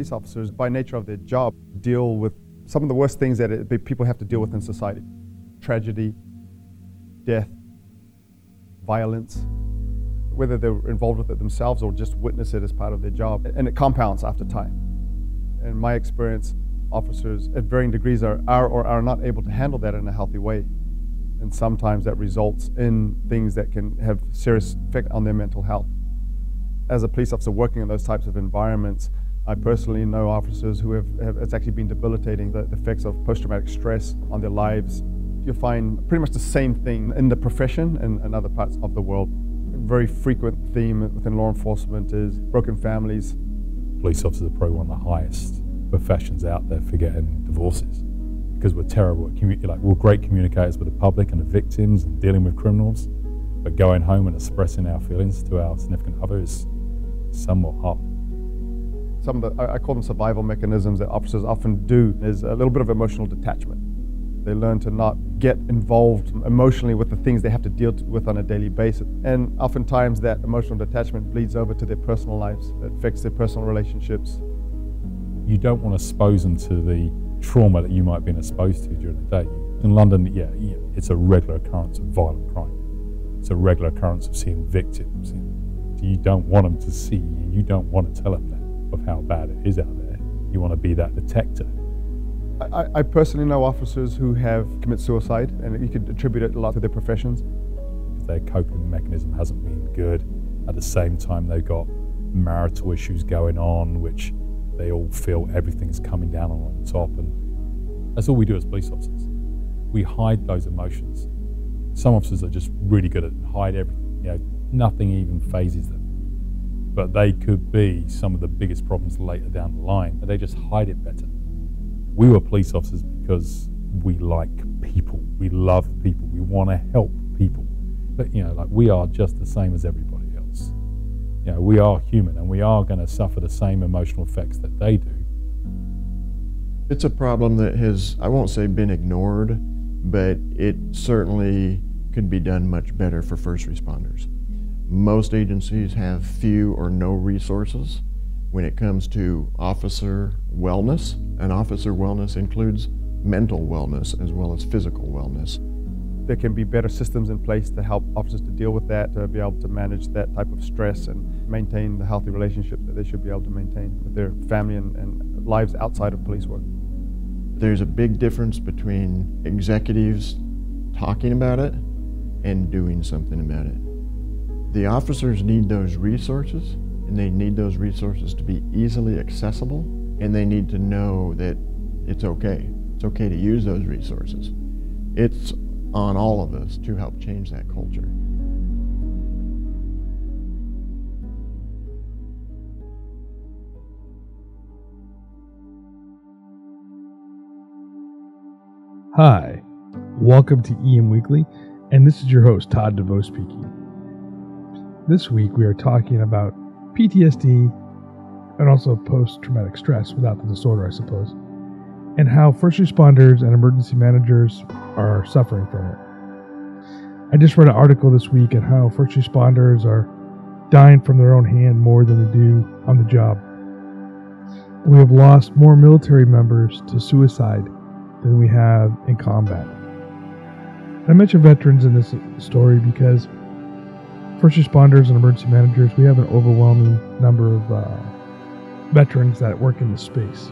Police officers, by nature of their job, deal with some of the worst things that it, people have to deal with in society tragedy, death, violence, whether they're involved with it themselves or just witness it as part of their job. And it compounds after time. In my experience, officers at varying degrees are, are or are not able to handle that in a healthy way. And sometimes that results in things that can have serious effect on their mental health. As a police officer working in those types of environments, I personally know officers who have, have it's actually been debilitating the, the effects of post-traumatic stress on their lives. You'll find pretty much the same thing in the profession and, and other parts of the world. A very frequent theme within law enforcement is broken families. Police officers are probably one of the highest professions out there for getting divorces because we're terrible at commu- like we're great communicators with the public and the victims and dealing with criminals, but going home and expressing our feelings to our significant other is somewhat hard some I call them survival mechanisms that officers often do, is a little bit of emotional detachment. They learn to not get involved emotionally with the things they have to deal with on a daily basis. And oftentimes that emotional detachment bleeds over to their personal lives. It affects their personal relationships. You don't want to expose them to the trauma that you might have been exposed to during the day. In London, yeah, yeah it's a regular occurrence of violent crime. It's a regular occurrence of seeing victims. You don't want them to see you. You don't want to tell them of how bad it is out there. You want to be that detector. I, I personally know officers who have committed suicide, and you could attribute it a lot to their professions. Their coping mechanism hasn't been good. At the same time, they've got marital issues going on, which they all feel everything's coming down on top. And that's all we do as police officers. We hide those emotions. Some officers are just really good at hide everything. You know, nothing even phases them but they could be some of the biggest problems later down the line. They just hide it better. We were police officers because we like people. We love people. We want to help people. But, you know, like we are just the same as everybody else. You know, we are human and we are going to suffer the same emotional effects that they do. It's a problem that has, I won't say been ignored, but it certainly could be done much better for first responders. Most agencies have few or no resources when it comes to officer wellness, and officer wellness includes mental wellness as well as physical wellness. There can be better systems in place to help officers to deal with that, to be able to manage that type of stress and maintain the healthy relationships that they should be able to maintain with their family and, and lives outside of police work. There's a big difference between executives talking about it and doing something about it. The officers need those resources, and they need those resources to be easily accessible, and they need to know that it's okay. It's okay to use those resources. It's on all of us to help change that culture. Hi, welcome to EM Weekly, and this is your host, Todd DeVoe speaking. This week we are talking about PTSD and also post traumatic stress without the disorder, I suppose, and how first responders and emergency managers are suffering from it. I just read an article this week on how first responders are dying from their own hand more than they do on the job. We have lost more military members to suicide than we have in combat. I mention veterans in this story because first responders and emergency managers, we have an overwhelming number of uh, veterans that work in the space.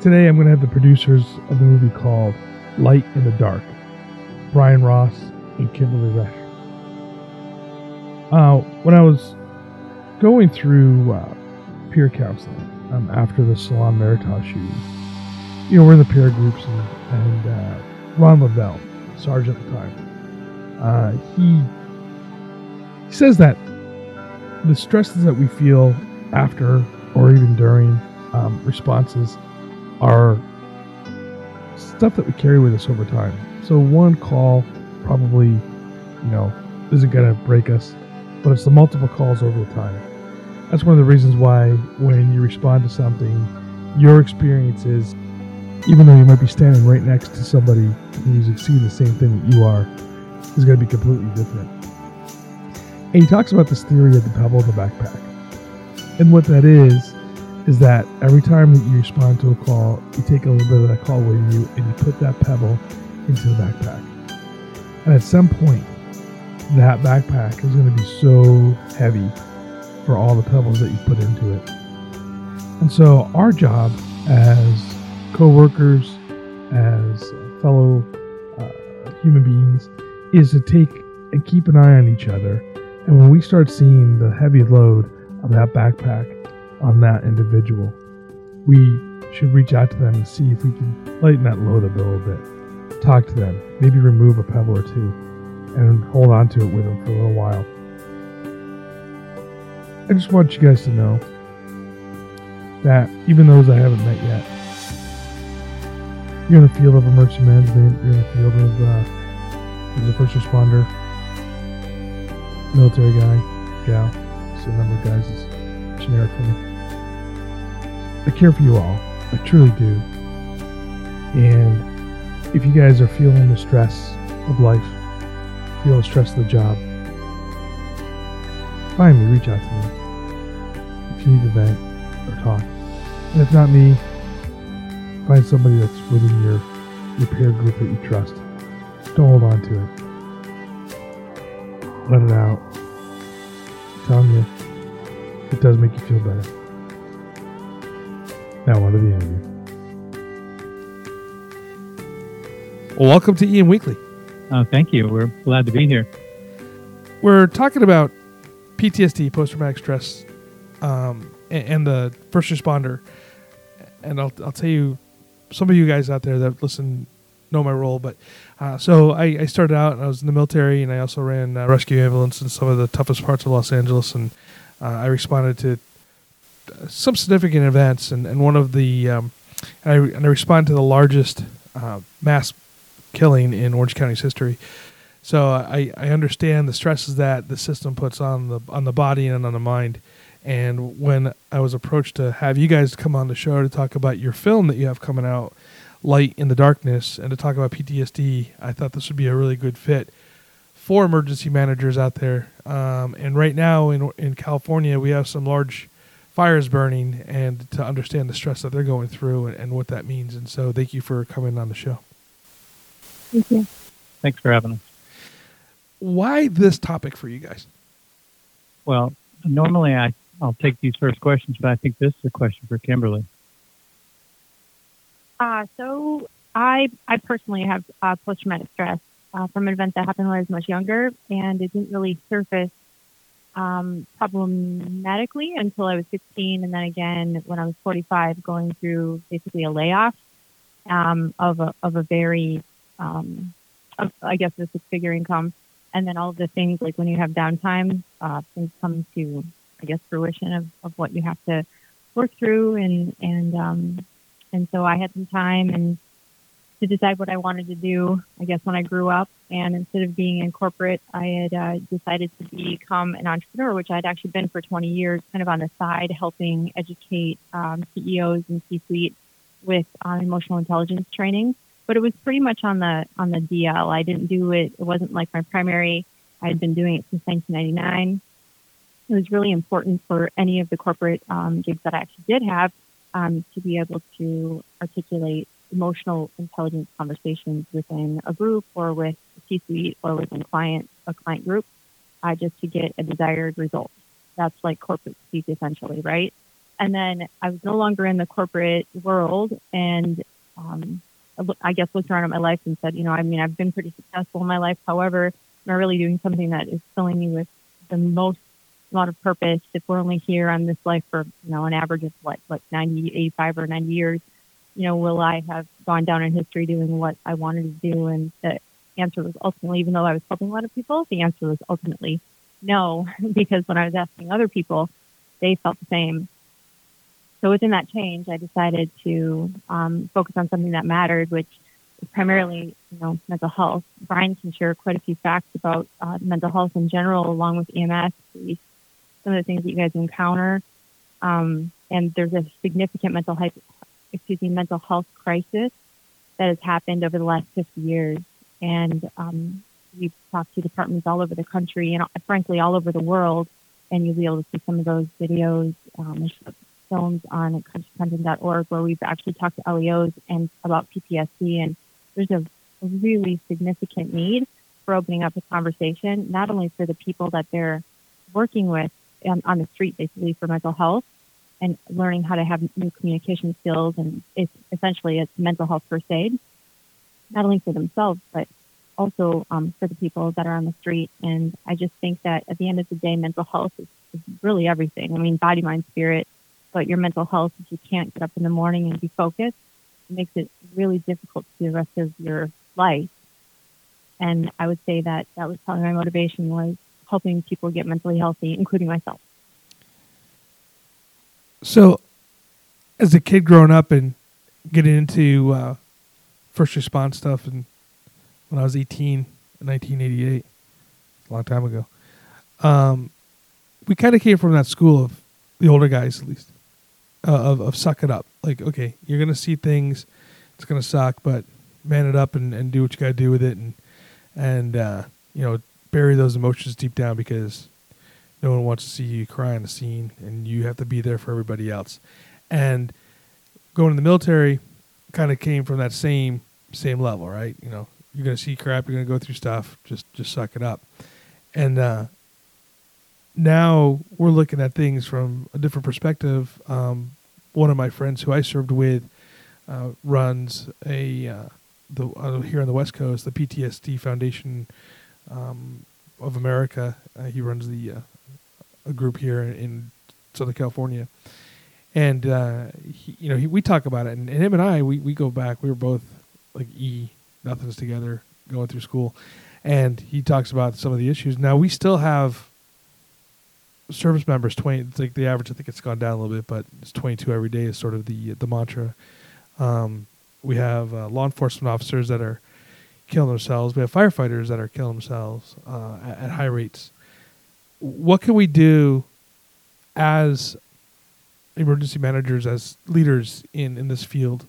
Today, I'm going to have the producers of the movie called Light in the Dark, Brian Ross and Kimberly Resch. Uh, when I was going through uh, peer counseling um, after the Salon Meritage shooting, you know, we're in the peer groups, and, and uh, Ron Lavelle, sergeant at the time, uh, he, he says that the stresses that we feel after or even during um, responses are stuff that we carry with us over time. So one call probably, you know, isn't going to break us, but it's the multiple calls over time. That's one of the reasons why when you respond to something, your experience is, even though you might be standing right next to somebody who's seeing the same thing that you are, is going to be completely different. And he talks about this theory of the pebble in the backpack. And what that is, is that every time that you respond to a call, you take a little bit of that call with you and you put that pebble into the backpack. And at some point, that backpack is going to be so heavy for all the pebbles that you put into it. And so, our job as co workers, as fellow uh, human beings, is to take and keep an eye on each other. And when we start seeing the heavy load of that backpack on that individual, we should reach out to them and see if we can lighten that load a little bit. Talk to them, maybe remove a pebble or two, and hold on to it with them for a little while. I just want you guys to know that even those I haven't met yet, you're in the field of emergency management, you're in the field of uh, as a first responder, military guy, gal, so a number of guys is generic for me. I care for you all. I truly do. And if you guys are feeling the stress of life, feel the stress of the job, find me, reach out to me. If you need to vent or talk. And if not me, find somebody that's within your, your peer group that you trust. Don't hold on to it. Let it out. I'm telling you, it does make you feel better. Now on to the interview. Well, welcome to EM Weekly. Oh, thank you. We're glad to be here. We're talking about PTSD, post traumatic stress, um, and, and, the first responder. And I'll, I'll tell you, some of you guys out there that listen know my role, but uh, so I, I, started out I was in the military and I also ran uh, rescue ambulance in some of the toughest parts of Los Angeles. And uh, I responded to some significant events, and, and one of the um, and, I, and I respond to the largest uh, mass killing in Orange County's history. So I, I understand the stresses that the system puts on the on the body and on the mind. And when I was approached to have you guys come on the show to talk about your film that you have coming out, Light in the Darkness, and to talk about PTSD, I thought this would be a really good fit for emergency managers out there. Um, and right now in in California, we have some large fires burning and to understand the stress that they're going through and, and what that means. And so, thank you for coming on the show. Thank you. Thanks for having us. Why this topic for you guys? Well, normally I, I'll take these first questions, but I think this is a question for Kimberly. Uh, so I, I personally have uh, post-traumatic stress uh, from an event that happened when I was much younger, and it didn't really surface um, problematically until I was 16, and then again when I was 45, going through basically a layoff um, of a of a very, um, of, I guess, a six figure income, and then all of the things like when you have downtime, uh, things come to, I guess, fruition of, of what you have to work through, and and um, and so I had some time and to decide what I wanted to do, I guess, when I grew up. And instead of being in corporate, I had uh, decided to become an entrepreneur, which I'd actually been for 20 years, kind of on the side, helping educate um, CEOs and C-suite with um, emotional intelligence training. But it was pretty much on the on the DL. I didn't do it. It wasn't like my primary. I had been doing it since 1999. It was really important for any of the corporate um, gigs that I actually did have um, to be able to articulate emotional intelligence conversations within a group or with a C-suite or within client a client group, uh, just to get a desired result. That's like corporate speak essentially, right? And then I was no longer in the corporate world, and um, I guess looked around at my life and said, you know, I mean, I've been pretty successful in my life. However, I'm really doing something that is filling me with the most amount of purpose. If we're only here on this life for you know an average of what like 90 85 or 90 years you know will i have gone down in history doing what i wanted to do? And the answer was ultimately even though i was helping a lot of people the answer was ultimately no because when i was asking other people they felt the same. So within that change i decided to um, focus on something that mattered which is primarily you know mental health. Brian can share quite a few facts about uh, mental health in general along with ems some of the things that you guys encounter. Um, and there's a significant mental health, excuse me, mental health crisis that has happened over the last 50 years. And um, we've talked to departments all over the country and frankly all over the world. And you'll be able to see some of those videos um, films on consciouscontent.org where we've actually talked to LEOs and about PTSD. And there's a, a really significant need for opening up a conversation, not only for the people that they're working with, on, on the street basically for mental health and learning how to have new communication skills. And it's essentially it's mental health first aid, not only for themselves, but also um, for the people that are on the street. And I just think that at the end of the day, mental health is, is really everything. I mean, body, mind, spirit, but your mental health, if you can't get up in the morning and be focused, it makes it really difficult to the rest of your life. And I would say that that was probably my motivation was helping people get mentally healthy, including myself. So, as a kid growing up and getting into uh, first response stuff, and when I was 18 in 1988, a long time ago, um, we kind of came from that school of the older guys, at least, uh, of, of suck it up. Like, okay, you're going to see things, it's going to suck, but man it up and, and do what you got to do with it. And, and uh, you know, bury those emotions deep down because no one wants to see you cry on the scene and you have to be there for everybody else. And going in the military kind of came from that same same level, right? You know, you're gonna see crap, you're gonna go through stuff, just just suck it up. And uh, now we're looking at things from a different perspective. Um, one of my friends who I served with uh, runs a uh, the uh, here on the West Coast, the PTSD Foundation um, of America. Uh, he runs the uh, a group here in Southern California, and uh, he, you know he, we talk about it, and, and, him and I we, we go back. We were both like E nothings together going through school, and he talks about some of the issues. Now we still have service members. Twenty, it's like the average. I think it's gone down a little bit, but it's twenty two every day is sort of the the mantra. Um, we have uh, law enforcement officers that are killing themselves. We have firefighters that are killing themselves uh, at, at, high rates. What can we do as emergency managers, as leaders in, in this field?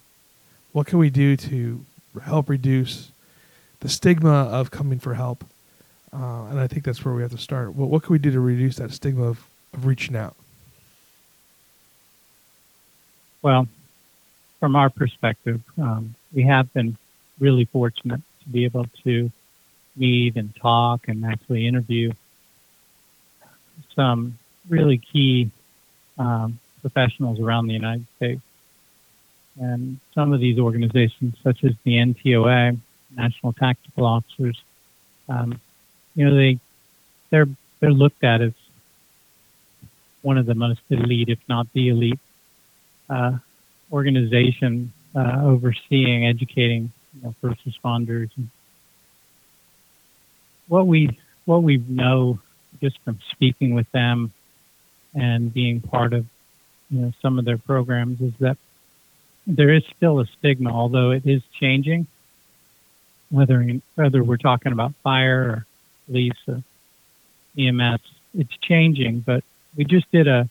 What can we do to help reduce the stigma of coming for help? Uh, and I think that's where we have to start. What, what can we do to reduce that stigma of, of reaching out? Well, from our perspective, um, we have been really fortunate be able to meet and talk and actually interview some really key um, professionals around the United States. And some of these organizations, such as the NTOA, National Tactical Officers, um, you know, they they're they're looked at as one of the most elite, if not the elite, uh, organization uh, overseeing educating you know, first responders. And what we what we know just from speaking with them and being part of you know some of their programs is that there is still a stigma, although it is changing. Whether whether we're talking about fire or police or EMS, it's changing. But we just did a,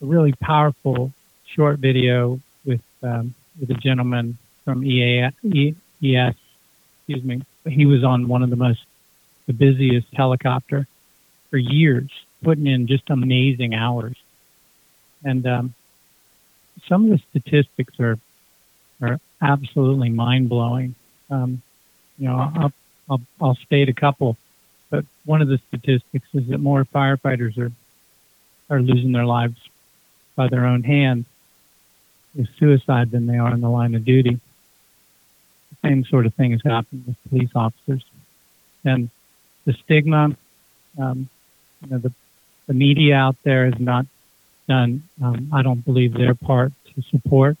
a really powerful short video with um, with a gentleman from EA, Yes, excuse me. He was on one of the most, the busiest helicopter for years, putting in just amazing hours. And um, some of the statistics are are absolutely mind blowing. Um, you know, I'll, I'll, I'll state a couple, but one of the statistics is that more firefighters are are losing their lives by their own hand with suicide than they are in the line of duty same sort of thing is happening with police officers. And the stigma, um, you know, the, the media out there has not done, um, I don't believe, their part to support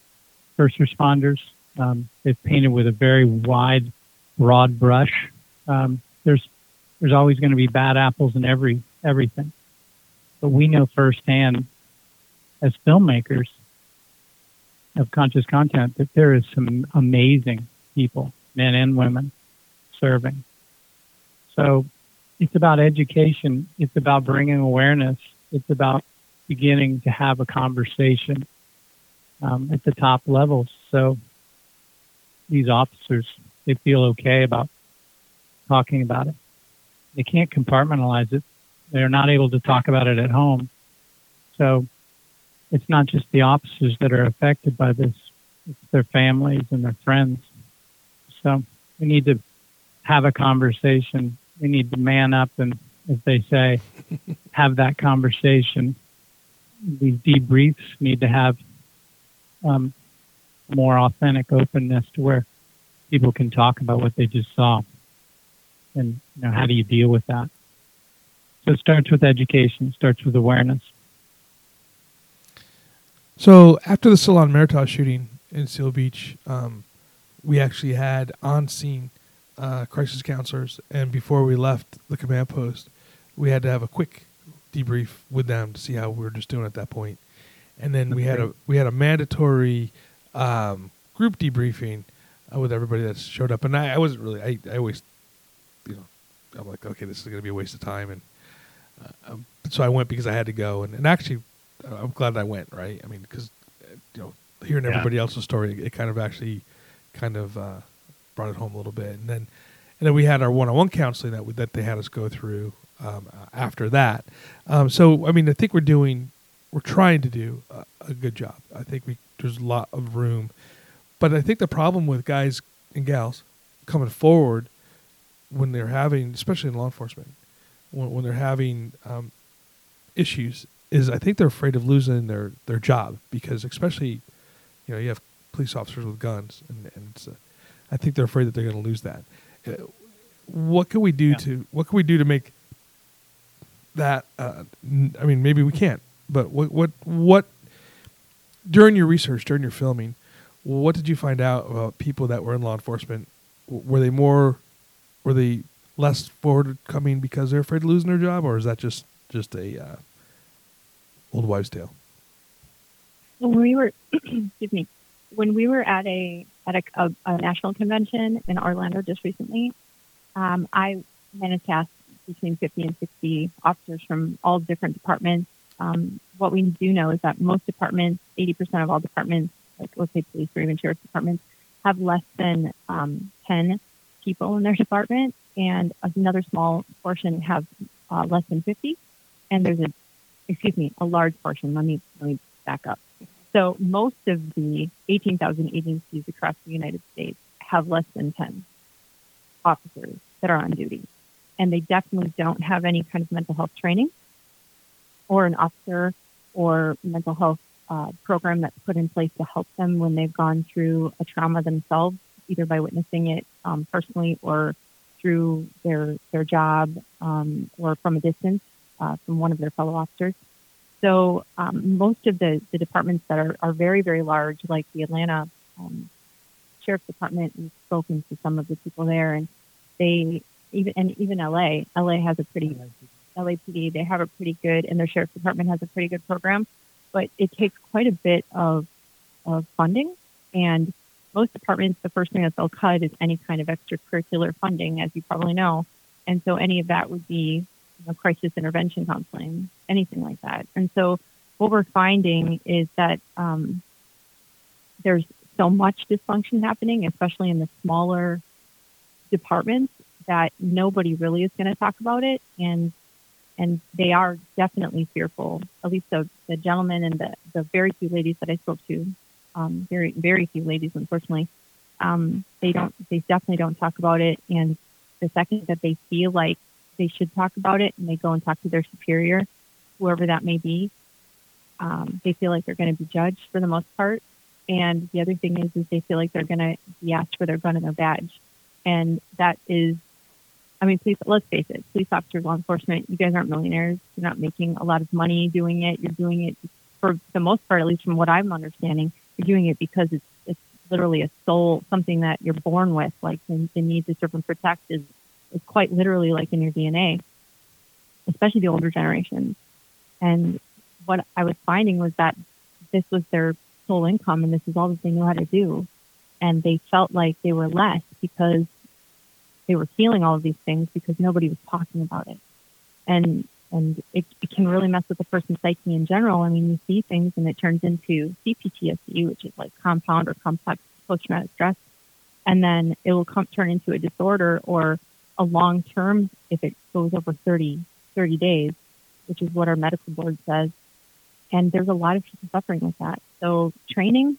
first responders. Um, they've painted with a very wide, broad brush. Um, there's there's always going to be bad apples in every everything, but we know firsthand as filmmakers of conscious content that there is some amazing people, men and women, serving. So it's about education. It's about bringing awareness. It's about beginning to have a conversation um, at the top levels. So these officers, they feel okay about talking about it. They can't compartmentalize it. They're not able to talk about it at home. So it's not just the officers that are affected by this, it's their families and their friends. So we need to have a conversation. We need to man up and, as they say, have that conversation. These debriefs need to have um, more authentic openness to where people can talk about what they just saw. And you know, how do you deal with that? So it starts with education, it starts with awareness. So after the Salon Meritage shooting in Seal Beach, um, we actually had on scene uh, crisis counselors, and before we left the command post, we had to have a quick debrief with them to see how we were just doing at that point. And then we had a we had a mandatory um, group debriefing uh, with everybody that showed up. And I, I wasn't really I, I always you know I'm like okay this is going to be a waste of time and uh, um, so I went because I had to go and, and actually uh, I'm glad I went right. I mean because uh, you know hearing yeah. everybody else's story it kind of actually kind of uh, brought it home a little bit and then and then we had our one-on-one counseling that we, that they had us go through um, after that. Um, so I mean I think we're doing we're trying to do a, a good job. I think we there's a lot of room, but I think the problem with guys and gals coming forward when they're having, especially in law enforcement, when, when they're having um, issues, is I think they're afraid of losing their their job because especially, you know, you have police officers with guns, and, and I think they're afraid that they're going to lose that. Uh, what can we do yeah. to what can we do to make that? Uh, n- I mean, maybe we can't but what what what during your research, during your filming, what did you find out about people that were in law enforcement? Were they more, were they less forward-coming because they're afraid of losing their job, or is that just just a uh, old wives' tale? When we were, excuse me, when we were at a at a, a, a national convention in Orlando just recently, um, I managed to ask between 50 and 60 officers from all different departments um, what we do know is that most departments, 80% of all departments, like let's say police or even sheriff's departments, have less than um, 10 people in their department, and another small portion have uh, less than 50. And there's a, excuse me, a large portion. Let me let me back up. So most of the 18,000 agencies across the United States have less than 10 officers that are on duty, and they definitely don't have any kind of mental health training or an officer or mental health uh, program that's put in place to help them when they've gone through a trauma themselves, either by witnessing it um, personally or through their their job um, or from a distance uh, from one of their fellow officers. So um, most of the, the departments that are, are very, very large, like the Atlanta um, Sheriff's Department, we've spoken to some of the people there, and they even and even LA, LA has a pretty LAPD, they have a pretty good, and their sheriff's department has a pretty good program, but it takes quite a bit of, of funding. And most departments, the first thing that they'll cut is any kind of extracurricular funding, as you probably know. And so any of that would be you know, crisis intervention counseling, anything like that. And so what we're finding is that um, there's so much dysfunction happening, especially in the smaller departments, that nobody really is going to talk about it. And and they are definitely fearful. At least the, the gentlemen and the, the very few ladies that I spoke to, um, very very few ladies, unfortunately, um, they don't they definitely don't talk about it. And the second that they feel like they should talk about it, and they go and talk to their superior, whoever that may be, um, they feel like they're going to be judged for the most part. And the other thing is, is they feel like they're going to be asked for their gun and their badge, and that is I mean, please let's face it, police officers, law enforcement, you guys aren't millionaires. You're not making a lot of money doing it. You're doing it for the most part, at least from what I'm understanding. You're doing it because it's it's literally a soul, something that you're born with. Like the, the need to serve and protect is is quite literally like in your DNA, especially the older generations. And what I was finding was that this was their sole income and this is all that they knew how to do. And they felt like they were less because they were feeling all of these things because nobody was talking about it. And and it, it can really mess with the person's psyche in general. I mean, you see things and it turns into CPTSD, which is like compound or complex post-traumatic stress, and then it will come, turn into a disorder or a long term if it goes over 30, 30 days, which is what our medical board says. And there's a lot of people suffering with that. So training,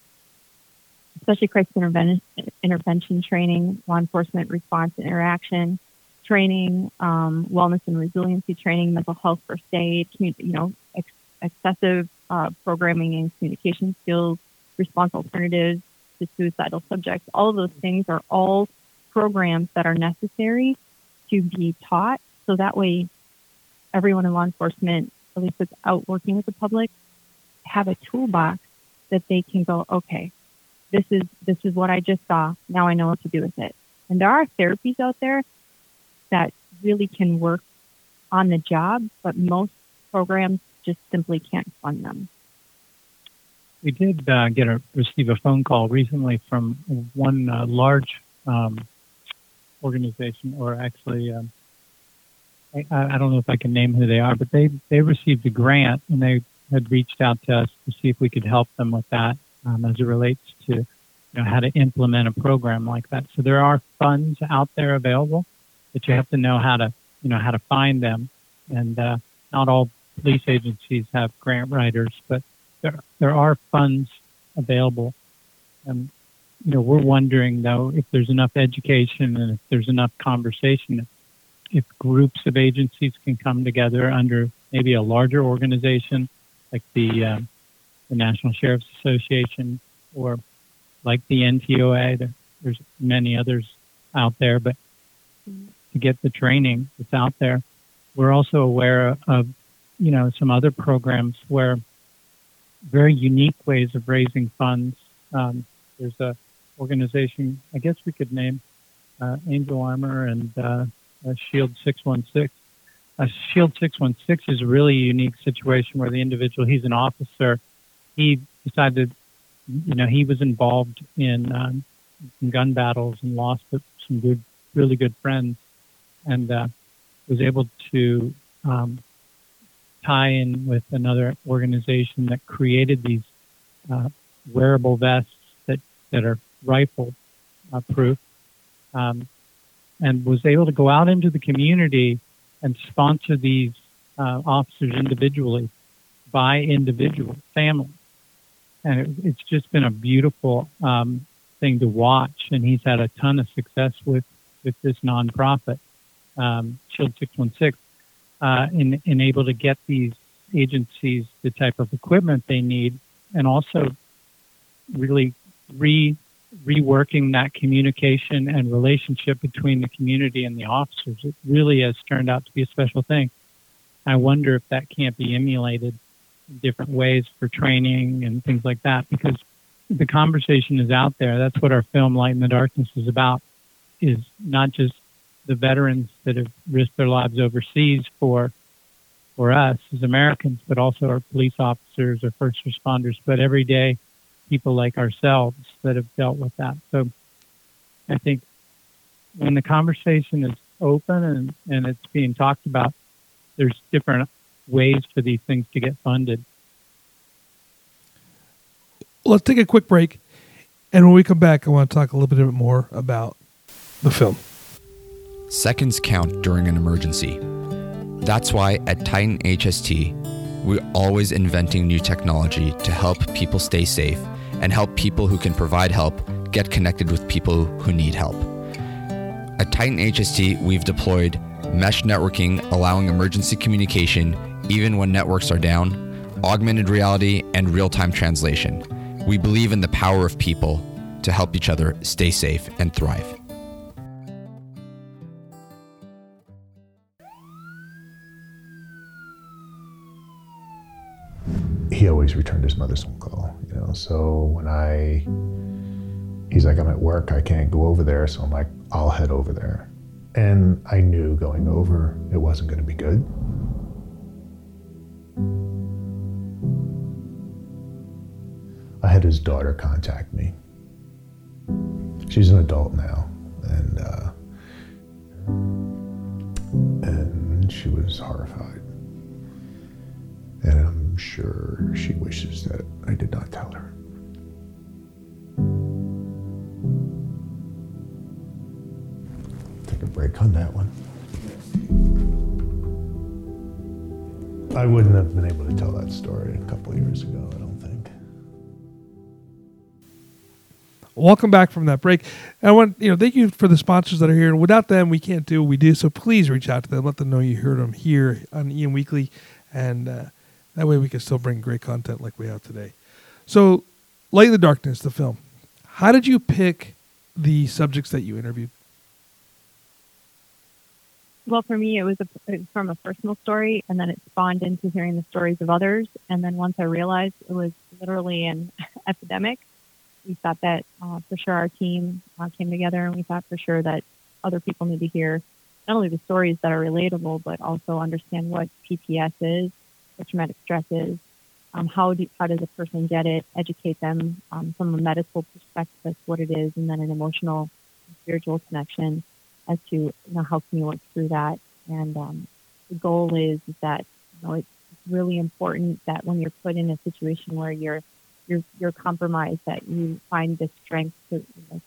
especially crisis intervention, intervention training, law enforcement response interaction training, um, wellness and resiliency training, mental health first aid, you know, ex- excessive uh, programming and communication skills, response alternatives to suicidal subjects. All of those things are all programs that are necessary to be taught. So that way, everyone in law enforcement, at least that's out working with the public, have a toolbox that they can go, okay, this is this is what I just saw. Now I know what to do with it. And there are therapies out there that really can work on the job, but most programs just simply can't fund them. We did uh, get a receive a phone call recently from one uh, large um, organization, or actually, um, I, I, don't know if I can name who they are, but they they received a grant and they had reached out to us to see if we could help them with that um, as it relates to you know how to implement a program like that. So there are funds out there available, but you have to know how to you know how to find them, and uh, not all police agencies have grant writers, but there there are funds available. And you know, we're wondering though if there's enough education and if there's enough conversation, if groups of agencies can come together under maybe a larger organization like the uh, the National Sheriff's Association or like the NTOA. there's many others out there, but to get the training that's out there, we're also aware of you know some other programs where very unique ways of raising funds. Um, there's a organization, I guess we could name uh, Angel Armor and uh, Shield 616. Uh, Shield 616 is a really unique situation where the individual, he's an officer, he decided, you know, he was involved in um, gun battles and lost some good, really good friends, and uh, was able to um, tie in with another organization that created these uh, wearable vests that, that are rifle uh, proof, um, and was able to go out into the community and sponsor these uh, officers individually by individual family. And it, it's just been a beautiful um, thing to watch. And he's had a ton of success with, with this nonprofit, um, Shield 616, uh, in, in able to get these agencies the type of equipment they need and also really re reworking that communication and relationship between the community and the officers. It really has turned out to be a special thing. I wonder if that can't be emulated in different ways for training and things like that because the conversation is out there. That's what our film Light in the Darkness is about is not just the veterans that have risked their lives overseas for for us as Americans, but also our police officers or first responders, but every day people like ourselves that have dealt with that. So I think when the conversation is open and, and it's being talked about, there's different ways for these things to get funded. Let's take a quick break. And when we come back, I want to talk a little bit more about the film. Seconds count during an emergency. That's why at Titan HST, we're always inventing new technology to help people stay safe and help people who can provide help get connected with people who need help. At Titan HST, we've deployed mesh networking, allowing emergency communication even when networks are down, augmented reality, and real time translation. We believe in the power of people to help each other stay safe and thrive. He always returned his mother's phone call, you know. So when I, he's like, I'm at work, I can't go over there. So I'm like, I'll head over there. And I knew going over, it wasn't going to be good. I had his daughter contact me. She's an adult now, and uh, and she was horrified. And I'm sure she wishes that I did not tell her. Take a break on that one. I wouldn't have been able to tell that story a couple years ago, I don't think. Welcome back from that break. I want you know, thank you for the sponsors that are here. And without them, we can't do what we do. So please reach out to them. Let them know you heard them here on EM Weekly, and uh, that way we can still bring great content like we have today. So, Light in the Darkness, the film. How did you pick the subjects that you interviewed? Well, for me, it was, a, it was from a personal story, and then it spawned into hearing the stories of others. And then once I realized it was literally an epidemic, we thought that uh, for sure our team uh, came together, and we thought for sure that other people need to hear not only the stories that are relatable, but also understand what PTS is, what traumatic stress is, um, how do, how does a person get it, educate them um, from a medical perspective as what it is, and then an emotional, spiritual connection as to you know how can you work through that. And um, the goal is, is that you know it's really important that when you're put in a situation where you're you're you're compromised, that you find the strength to, you know,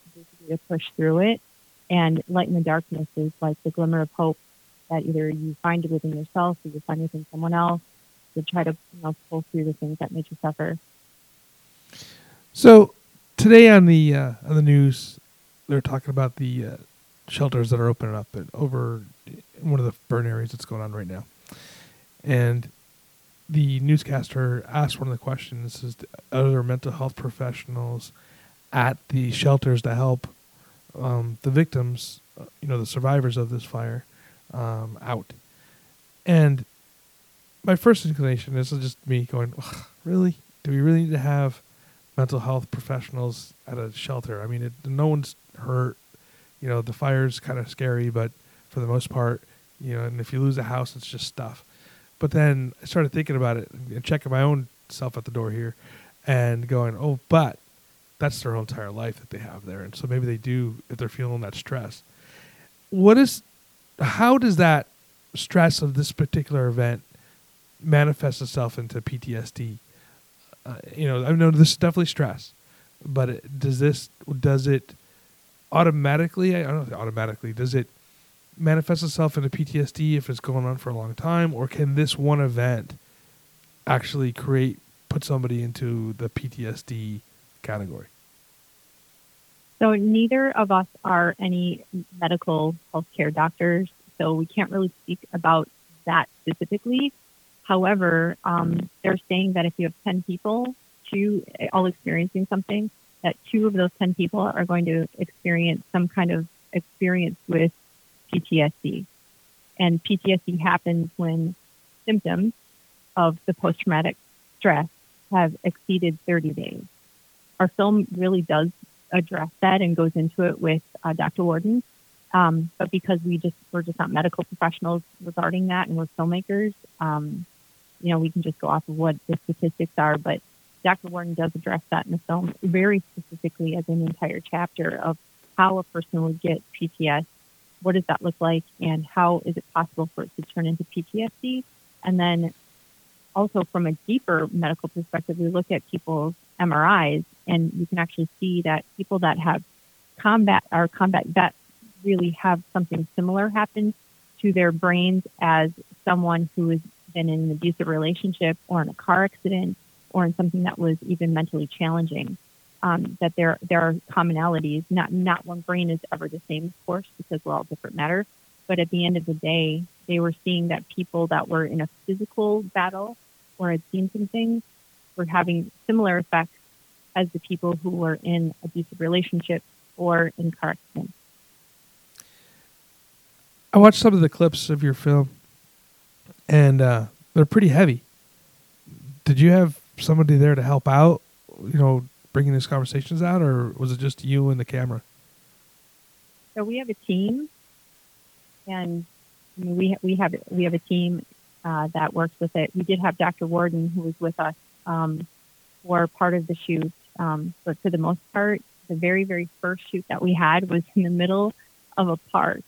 to, push through it. And light in the darkness is like the glimmer of hope that either you find it within yourself or you find it within someone else to try to you know pull through the things that made you suffer. So today on the uh, on the news, they're talking about the uh, shelters that are opening up over one of the burn areas that's going on right now, and the newscaster asked one of the questions: "Is are there mental health professionals at the shelters to help um, the victims, uh, you know, the survivors of this fire, um, out?" And my first inclination this is just me going, really? Do we really need to have mental health professionals at a shelter? I mean, it, no one's hurt. You know, the fire's kind of scary, but for the most part, you know, and if you lose a house, it's just stuff. But then I started thinking about it and checking my own self at the door here and going, oh, but that's their whole entire life that they have there. And so maybe they do, if they're feeling that stress. What is, how does that stress of this particular event manifests itself into PTSD. Uh, you know, I know this is definitely stress, but it, does this does it automatically? I don't know automatically. Does it manifest itself into PTSD if it's going on for a long time, or can this one event actually create put somebody into the PTSD category? So neither of us are any medical healthcare doctors, so we can't really speak about that specifically. However, um, they're saying that if you have 10 people, two all experiencing something, that two of those 10 people are going to experience some kind of experience with PTSD. And PTSD happens when symptoms of the post traumatic stress have exceeded 30 days. Our film really does address that and goes into it with uh, Dr. Warden. Um, but because we just we're just not medical professionals regarding that, and we're filmmakers, um, you know, we can just go off of what the statistics are. But Dr. Warden does address that in the film very specifically as an entire chapter of how a person would get PTS, what does that look like, and how is it possible for it to turn into PTSD, and then also from a deeper medical perspective, we look at people's MRIs, and you can actually see that people that have combat or combat vets really have something similar happen to their brains as someone who has been in an abusive relationship or in a car accident or in something that was even mentally challenging. Um, that there there are commonalities. Not not one brain is ever the same, of course, because we're all different matter. But at the end of the day, they were seeing that people that were in a physical battle or had seen some things were having similar effects as the people who were in abusive relationships or in car accidents. I watched some of the clips of your film, and uh, they're pretty heavy. Did you have somebody there to help out? You know, bringing these conversations out, or was it just you and the camera? So we have a team, and we we have we have a team uh, that works with it. We did have Dr. Warden who was with us um, for part of the shoot, um, but for the most part, the very very first shoot that we had was in the middle of a park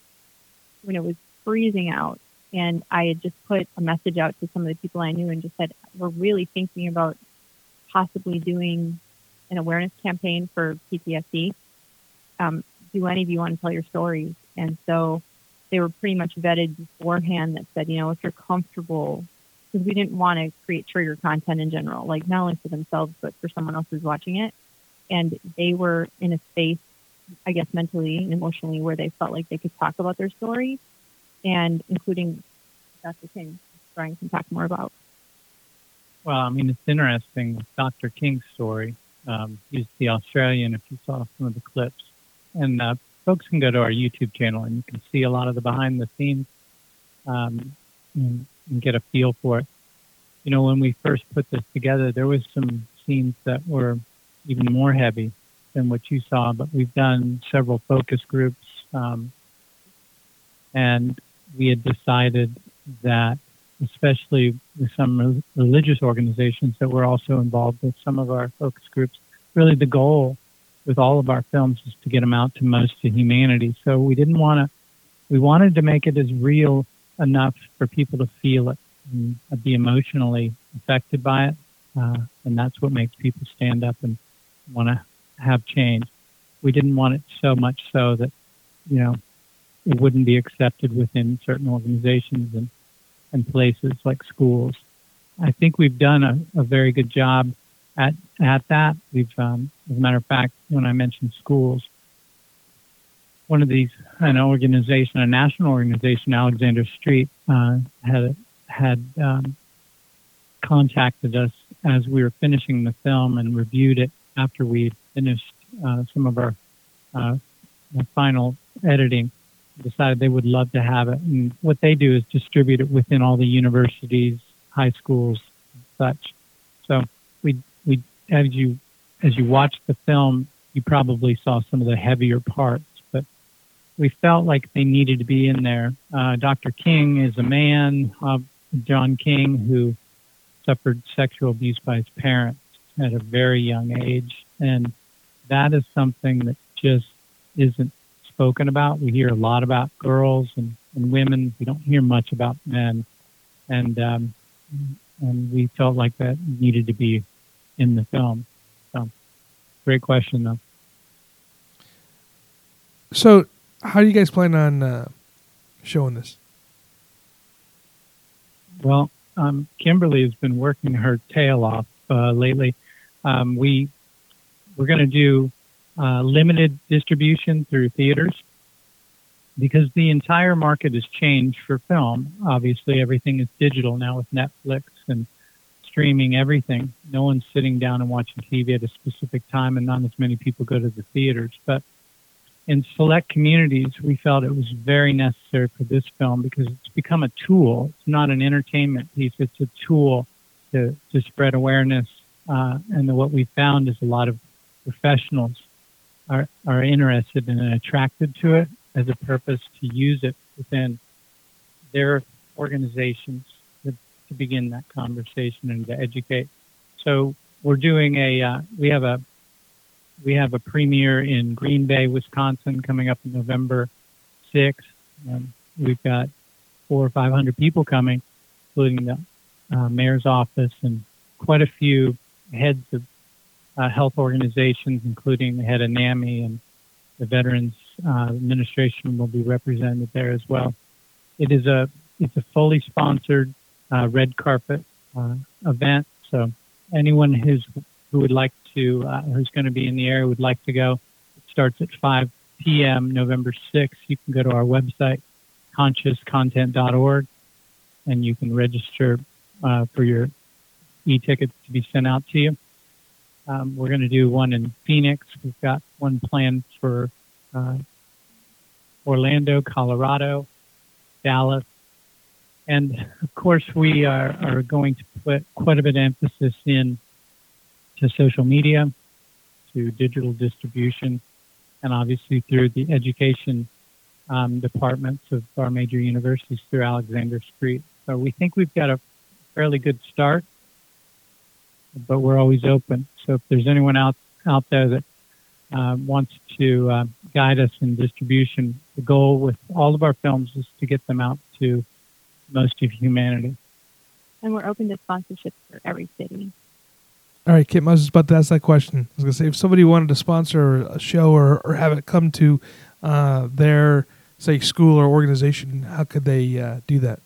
when it was freezing out, and I had just put a message out to some of the people I knew and just said we're really thinking about possibly doing an awareness campaign for PTSD. Um, do any of you want to tell your stories? And so they were pretty much vetted beforehand that said, you know, if you're comfortable, because we didn't want to create trigger content in general, like not only for themselves, but for someone else who's watching it. And they were in a space, I guess, mentally and emotionally where they felt like they could talk about their story and including Dr. King, Brian can talk more about. Well, I mean, it's interesting with Dr. King's story. Um, he's the Australian, if you saw some of the clips. And uh, folks can go to our YouTube channel and you can see a lot of the behind the scenes um, and, and get a feel for it. You know, when we first put this together, there was some scenes that were even more heavy than what you saw, but we've done several focus groups. Um, and we had decided that, especially with some religious organizations that were also involved with some of our focus groups, really the goal with all of our films is to get them out to most of humanity. So we didn't want to, we wanted to make it as real enough for people to feel it and be emotionally affected by it. Uh, and that's what makes people stand up and want to have change. We didn't want it so much so that, you know, wouldn't be accepted within certain organizations and, and places like schools. I think we've done a, a very good job at at that. We've, um, as a matter of fact, when I mentioned schools, one of these, an organization, a national organization, Alexander Street, uh, had had um, contacted us as we were finishing the film and reviewed it after we finished uh, some of our uh, final editing. Decided they would love to have it, and what they do is distribute it within all the universities, high schools, such. So we we as you as you watch the film, you probably saw some of the heavier parts, but we felt like they needed to be in there. Uh, Dr. King is a man, uh, John King, who suffered sexual abuse by his parents at a very young age, and that is something that just isn't spoken about. We hear a lot about girls and, and women. We don't hear much about men, and um, and we felt like that needed to be in the film. So, great question, though. So, how do you guys plan on uh, showing this? Well, um, Kimberly has been working her tail off uh, lately. Um, we we're going to do uh, limited distribution through theaters because the entire market has changed for film. Obviously, everything is digital now with Netflix and streaming everything. No one's sitting down and watching TV at a specific time, and not as many people go to the theaters. But in select communities, we felt it was very necessary for this film because it's become a tool. It's not an entertainment piece, it's a tool to, to spread awareness. Uh, and what we found is a lot of professionals are, are interested and attracted to it as a purpose to use it within their organizations to begin that conversation and to educate. So we're doing a uh, we have a we have a premiere in Green Bay, Wisconsin, coming up in November 6th. Um, we've got four or five hundred people coming, including the uh, mayor's office and quite a few heads of uh, health organizations, including the head of NAMI and the Veterans uh, Administration will be represented there as well. It is a it's a fully sponsored uh, red carpet uh, event. So anyone who's who would like to uh, who's going to be in the area would like to go. It starts at 5 p.m. November 6th. You can go to our website consciouscontent.org and you can register uh, for your e-tickets to be sent out to you. Um, we're going to do one in Phoenix. We've got one planned for uh, Orlando, Colorado, Dallas, and of course, we are, are going to put quite a bit of emphasis in to social media, to digital distribution, and obviously through the education um, departments of our major universities through Alexander Street. So we think we've got a fairly good start, but we're always open. So if there's anyone out out there that uh, wants to uh, guide us in distribution, the goal with all of our films is to get them out to most of humanity. And we're open to sponsorships for every city. All right, Kim, I was just about to ask that question. I was going to say, if somebody wanted to sponsor a show or, or have it come to uh, their, say, school or organization, how could they uh, do that?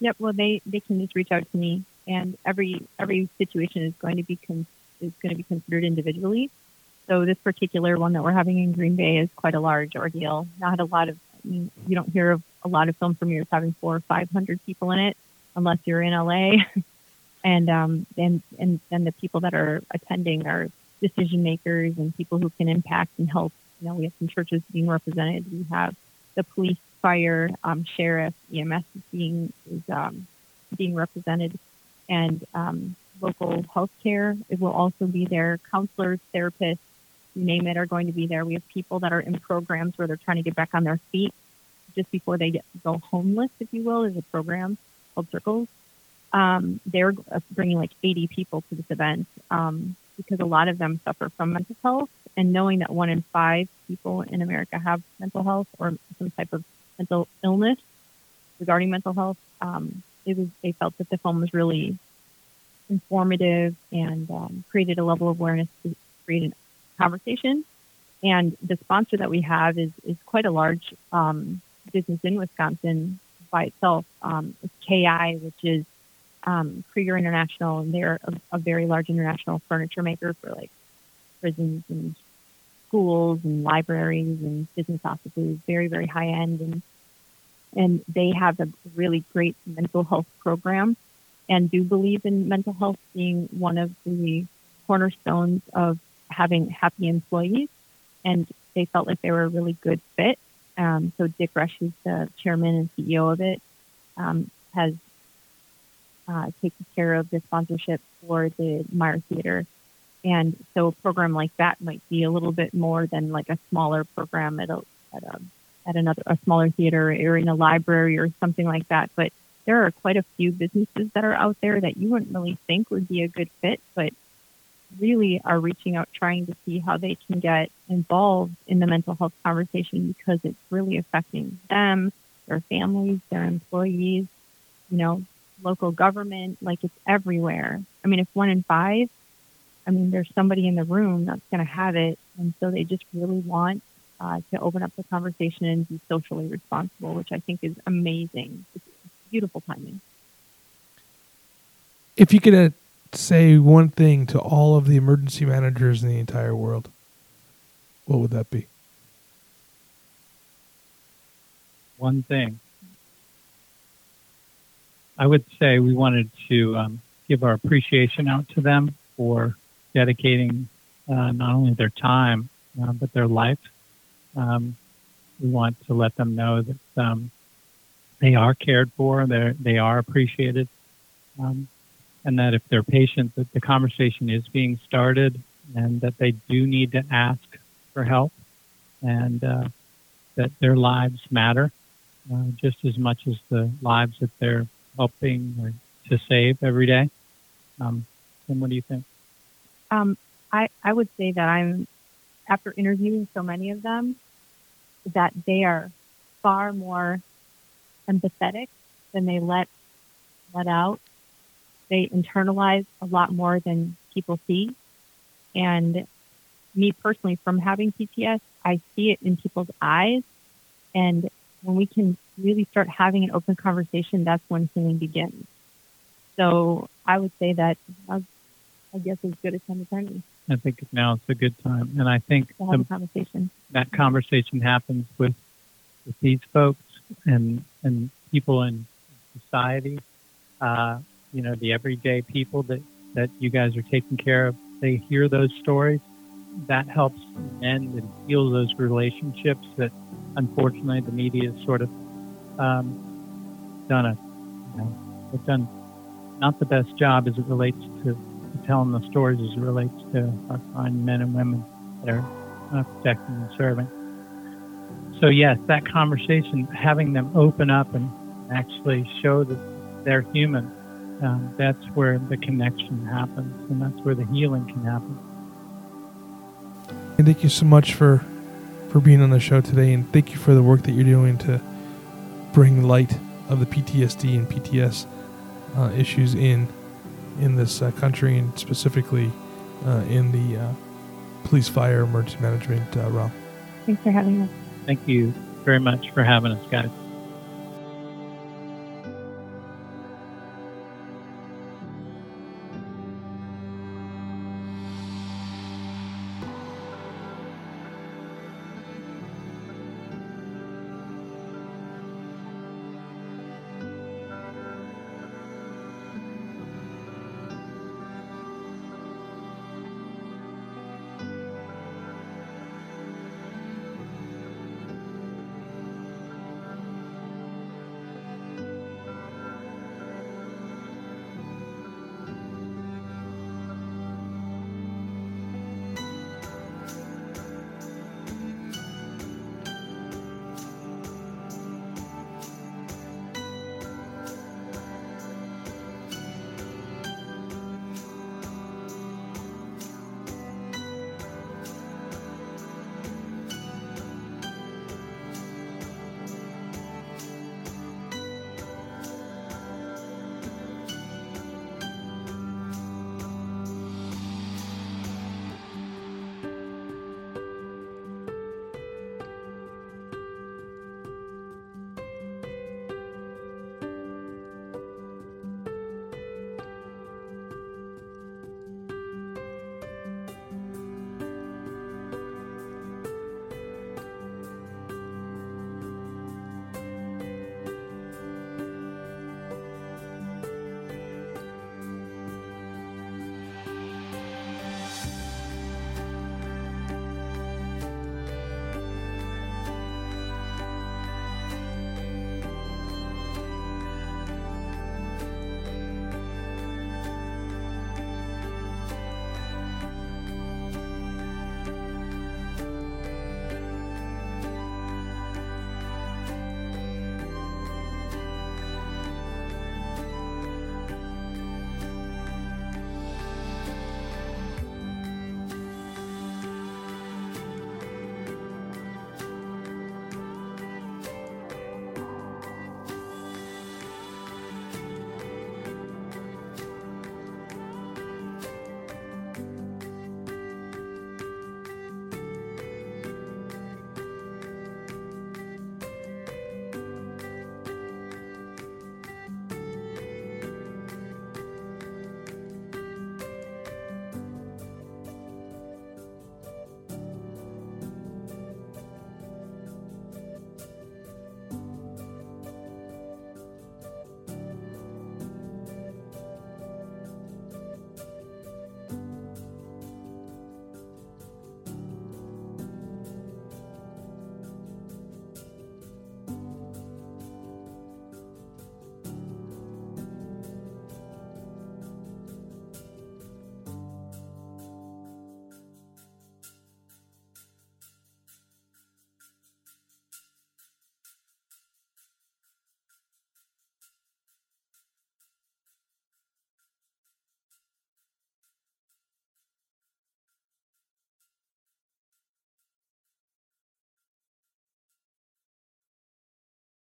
Yep. Well, they, they can just reach out to me, and every every situation is going to be con- is going to be considered individually. So this particular one that we're having in Green Bay is quite a large ordeal. Not a lot of I mean, you don't hear of a lot of film premieres having four or five hundred people in it, unless you're in LA. and um, and and then the people that are attending are decision makers and people who can impact and help. You know, we have some churches being represented. We have the police, fire, um, sheriff, EMS is being is um, being represented, and um, local healthcare. It will also be there. Counselors, therapists, you name it, are going to be there. We have people that are in programs where they're trying to get back on their feet just before they get go homeless, if you will. There's a program called Circles. Um, they're bringing like 80 people to this event um, because a lot of them suffer from mental health. And knowing that one in five people in America have mental health or some type of mental illness regarding mental health, um, it was they felt that the film was really informative and um, created a level of awareness to create a conversation. And the sponsor that we have is is quite a large um, business in Wisconsin by itself. Um, it's KI, which is um, Krueger International, and they're a, a, very large international furniture maker for like prisons and schools and libraries and business offices. Very very high end, and and they have a really great mental health program, and do believe in mental health being one of the cornerstones of having happy employees. And they felt like they were a really good fit. Um, so Dick Resch, who's the chairman and CEO of it, um, has uh, taken care of the sponsorship for the Meyer Theater. And so a program like that might be a little bit more than like a smaller program at a, at a, at another, a smaller theater or in a library or something like that. But there are quite a few businesses that are out there that you wouldn't really think would be a good fit, but really are reaching out trying to see how they can get involved in the mental health conversation because it's really affecting them, their families, their employees, you know, local government, like it's everywhere. I mean, if one in five, I mean, there's somebody in the room that's going to have it. And so they just really want uh, to open up the conversation and be socially responsible, which I think is amazing. It's beautiful timing. If you could uh, say one thing to all of the emergency managers in the entire world, what would that be? One thing. I would say we wanted to um, give our appreciation out to them for dedicating uh, not only their time uh, but their life. Um, we want to let them know that um, they are cared for, they they are appreciated, um, and that if they're patient, that the conversation is being started, and that they do need to ask for help, and uh, that their lives matter uh, just as much as the lives that they're helping to save every day. Um, and what do you think? Um, I, I would say that I'm, after interviewing so many of them, that they are far more empathetic than they let let out. They internalize a lot more than people see. And me personally, from having PTS, I see it in people's eyes. And when we can really start having an open conversation, that's when healing begins. So I would say that I guess as good as time as I think now it's a good time, and I think the, conversation. That conversation happens with with these folks and and people in society. Uh, you know, the everyday people that that you guys are taking care of. They hear those stories. That helps mend and heal those relationships that unfortunately the media has sort of um, done a you know, they've done not the best job as it relates to telling the stories as it relates to our fine men and women that are uh, protecting and serving. So yes, that conversation, having them open up and actually show that they're human, um, that's where the connection happens, and that's where the healing can happen. And thank you so much for for being on the show today, and thank you for the work that you're doing to bring light of the PTSD and PTS uh, issues in in this uh, country, and specifically uh, in the uh, police, fire, emergency management uh, realm. Thanks for having us. Thank you very much for having us, guys.